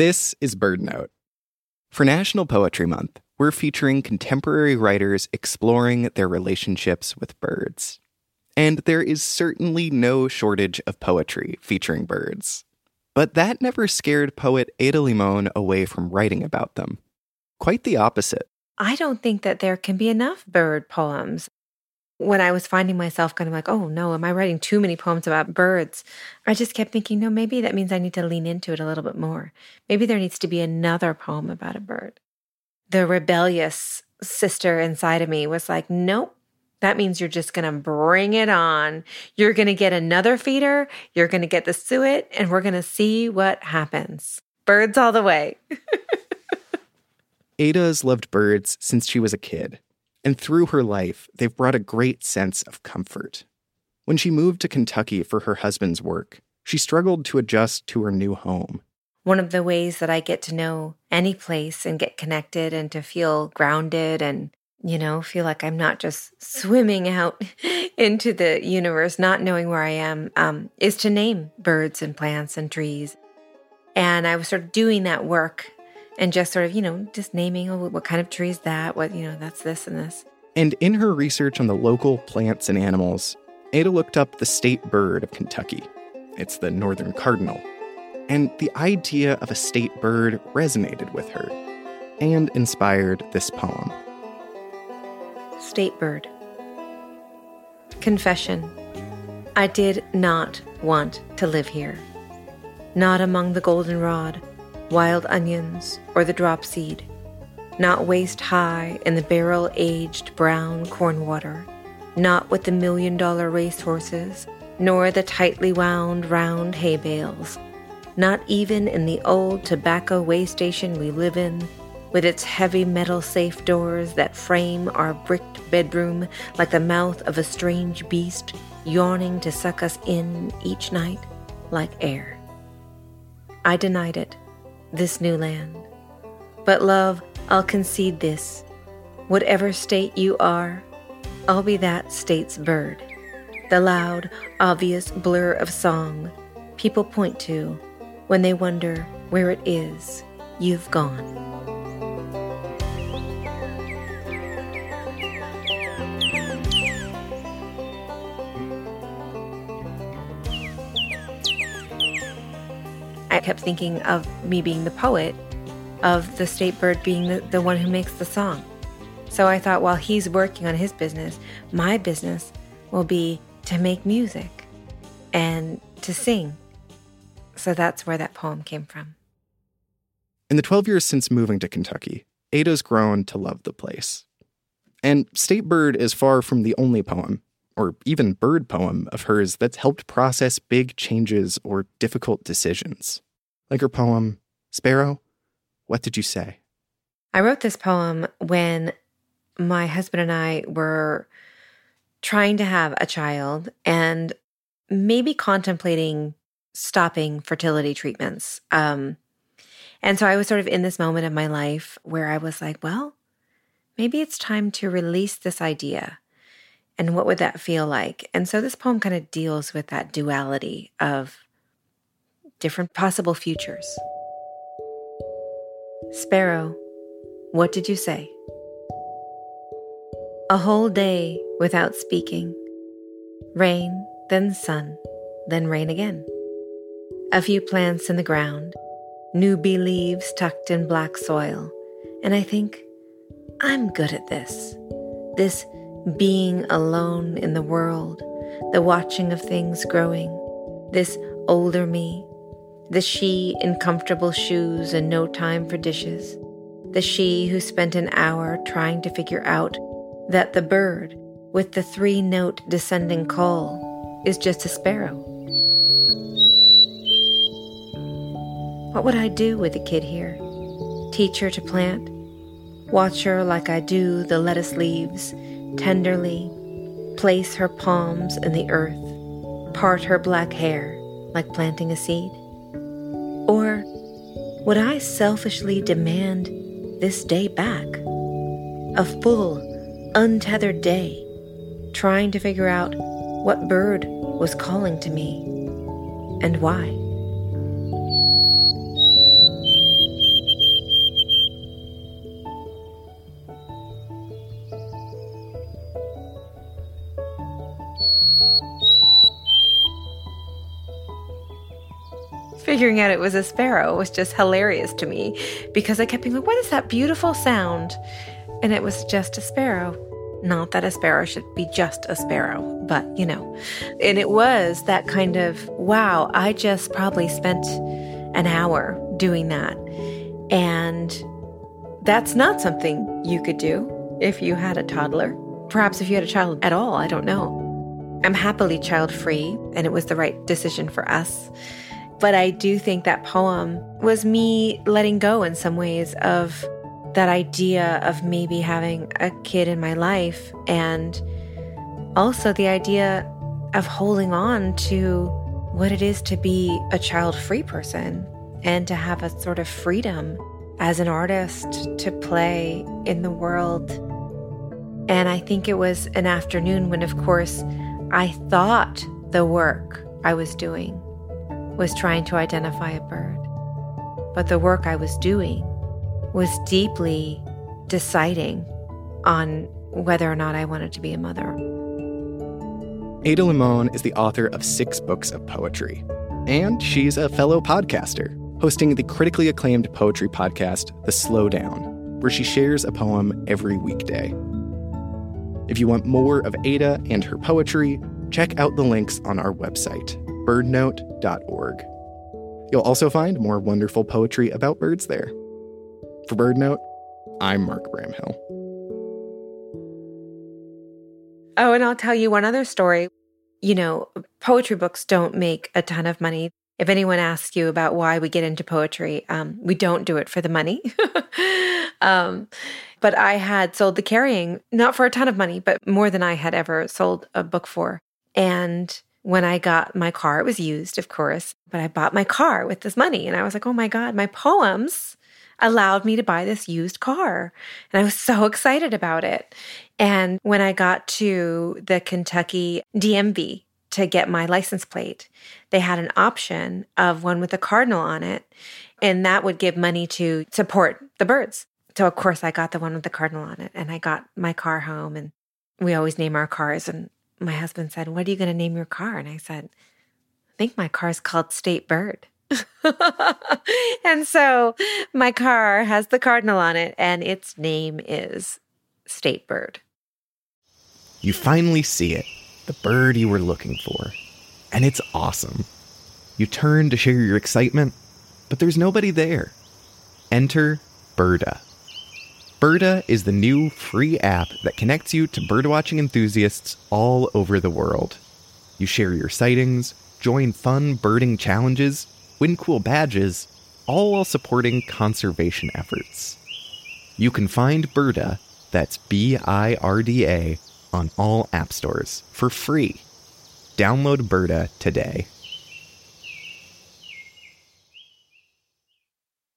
This is Bird Note. For National Poetry Month, we're featuring contemporary writers exploring their relationships with birds. And there is certainly no shortage of poetry featuring birds. But that never scared poet Ada Limon away from writing about them. Quite the opposite. I don't think that there can be enough bird poems when I was finding myself kind of like, oh no, am I writing too many poems about birds? I just kept thinking, no, maybe that means I need to lean into it a little bit more. Maybe there needs to be another poem about a bird. The rebellious sister inside of me was like, nope, that means you're just going to bring it on. You're going to get another feeder, you're going to get the suet, and we're going to see what happens. Birds all the way. Ada's loved birds since she was a kid and through her life, they've brought a great sense of comfort. When she moved to Kentucky for her husband's work, she struggled to adjust to her new home. One of the ways that I get to know any place and get connected and to feel grounded and, you know, feel like I'm not just swimming out into the universe, not knowing where I am, um, is to name birds and plants and trees. And I was sort of doing that work and just sort of, you know, just naming oh, what kind of tree is that, what, you know, that's this and this. And in her research on the local plants and animals, Ada looked up the state bird of Kentucky. It's the northern cardinal. And the idea of a state bird resonated with her and inspired this poem. State bird. Confession. I did not want to live here. Not among the goldenrod wild onions, or the dropseed, not waist high in the barrel aged brown corn water, not with the million dollar racehorses, nor the tightly wound round hay bales, not even in the old tobacco way station we live in, with its heavy metal safe doors that frame our bricked bedroom like the mouth of a strange beast yawning to suck us in each night like air. I denied it this new land. But, love, I'll concede this. Whatever state you are, I'll be that state's bird. The loud, obvious blur of song people point to when they wonder where it is you've gone. I kept thinking of me being the poet, of the state bird being the, the one who makes the song. So I thought while he's working on his business, my business will be to make music and to sing. So that's where that poem came from. In the 12 years since moving to Kentucky, Ada's grown to love the place. And State Bird is far from the only poem, or even bird poem, of hers that's helped process big changes or difficult decisions like her poem, Sparrow, What Did You Say? I wrote this poem when my husband and I were trying to have a child and maybe contemplating stopping fertility treatments. Um, and so I was sort of in this moment of my life where I was like, well, maybe it's time to release this idea. And what would that feel like? And so this poem kind of deals with that duality of different possible futures. Sparrow, what did you say? A whole day without speaking. Rain, then sun, then rain again. A few plants in the ground, new bee leaves tucked in black soil, and I think, I'm good at this. This being alone in the world, the watching of things growing, this older me the she in comfortable shoes and no time for dishes. The she who spent an hour trying to figure out that the bird with the three note descending call is just a sparrow. What would I do with a kid here? Teach her to plant? Watch her like I do the lettuce leaves, tenderly, place her palms in the earth, part her black hair like planting a seed? Would I selfishly demand this day back? A full, untethered day, trying to figure out what bird was calling to me and why. Figuring out it was a sparrow was just hilarious to me because I kept being like, what is that beautiful sound? And it was just a sparrow. Not that a sparrow should be just a sparrow, but you know. And it was that kind of, wow, I just probably spent an hour doing that. And that's not something you could do if you had a toddler. Perhaps if you had a child at all, I don't know. I'm happily child free, and it was the right decision for us. But I do think that poem was me letting go in some ways of that idea of maybe having a kid in my life and also the idea of holding on to what it is to be a child free person and to have a sort of freedom as an artist to play in the world. And I think it was an afternoon when, of course, I thought the work I was doing was trying to identify a bird. But the work I was doing was deeply deciding on whether or not I wanted to be a mother. Ada Limon is the author of six books of poetry, and she's a fellow podcaster, hosting the critically acclaimed poetry podcast, The Slowdown, where she shares a poem every weekday. If you want more of Ada and her poetry, check out the links on our website, birdnote.org. You'll also find more wonderful poetry about birds there. For BirdNote, I'm Mark Bramhill. Oh, and I'll tell you one other story. You know, poetry books don't make a ton of money. If anyone asks you about why we get into poetry, um, we don't do it for the money. um, but I had sold the carrying, not for a ton of money, but more than I had ever sold a book for. And when I got my car, it was used, of course, but I bought my car with this money. And I was like, oh my God, my poems allowed me to buy this used car. And I was so excited about it. And when I got to the Kentucky DMV to get my license plate, they had an option of one with a cardinal on it. And that would give money to support the birds. So, of course, I got the one with the cardinal on it. And I got my car home. And we always name our cars. And my husband said, What are you going to name your car? And I said, I think my car is called State Bird. and so my car has the cardinal on it, and its name is State Bird. You finally see it, the bird you were looking for. And it's awesome. You turn to share your excitement, but there's nobody there. Enter Birda. Birda is the new free app that connects you to birdwatching enthusiasts all over the world. You share your sightings, join fun birding challenges, win cool badges, all while supporting conservation efforts. You can find Birda, that's B I R D A, on all app stores for free. Download Birda today.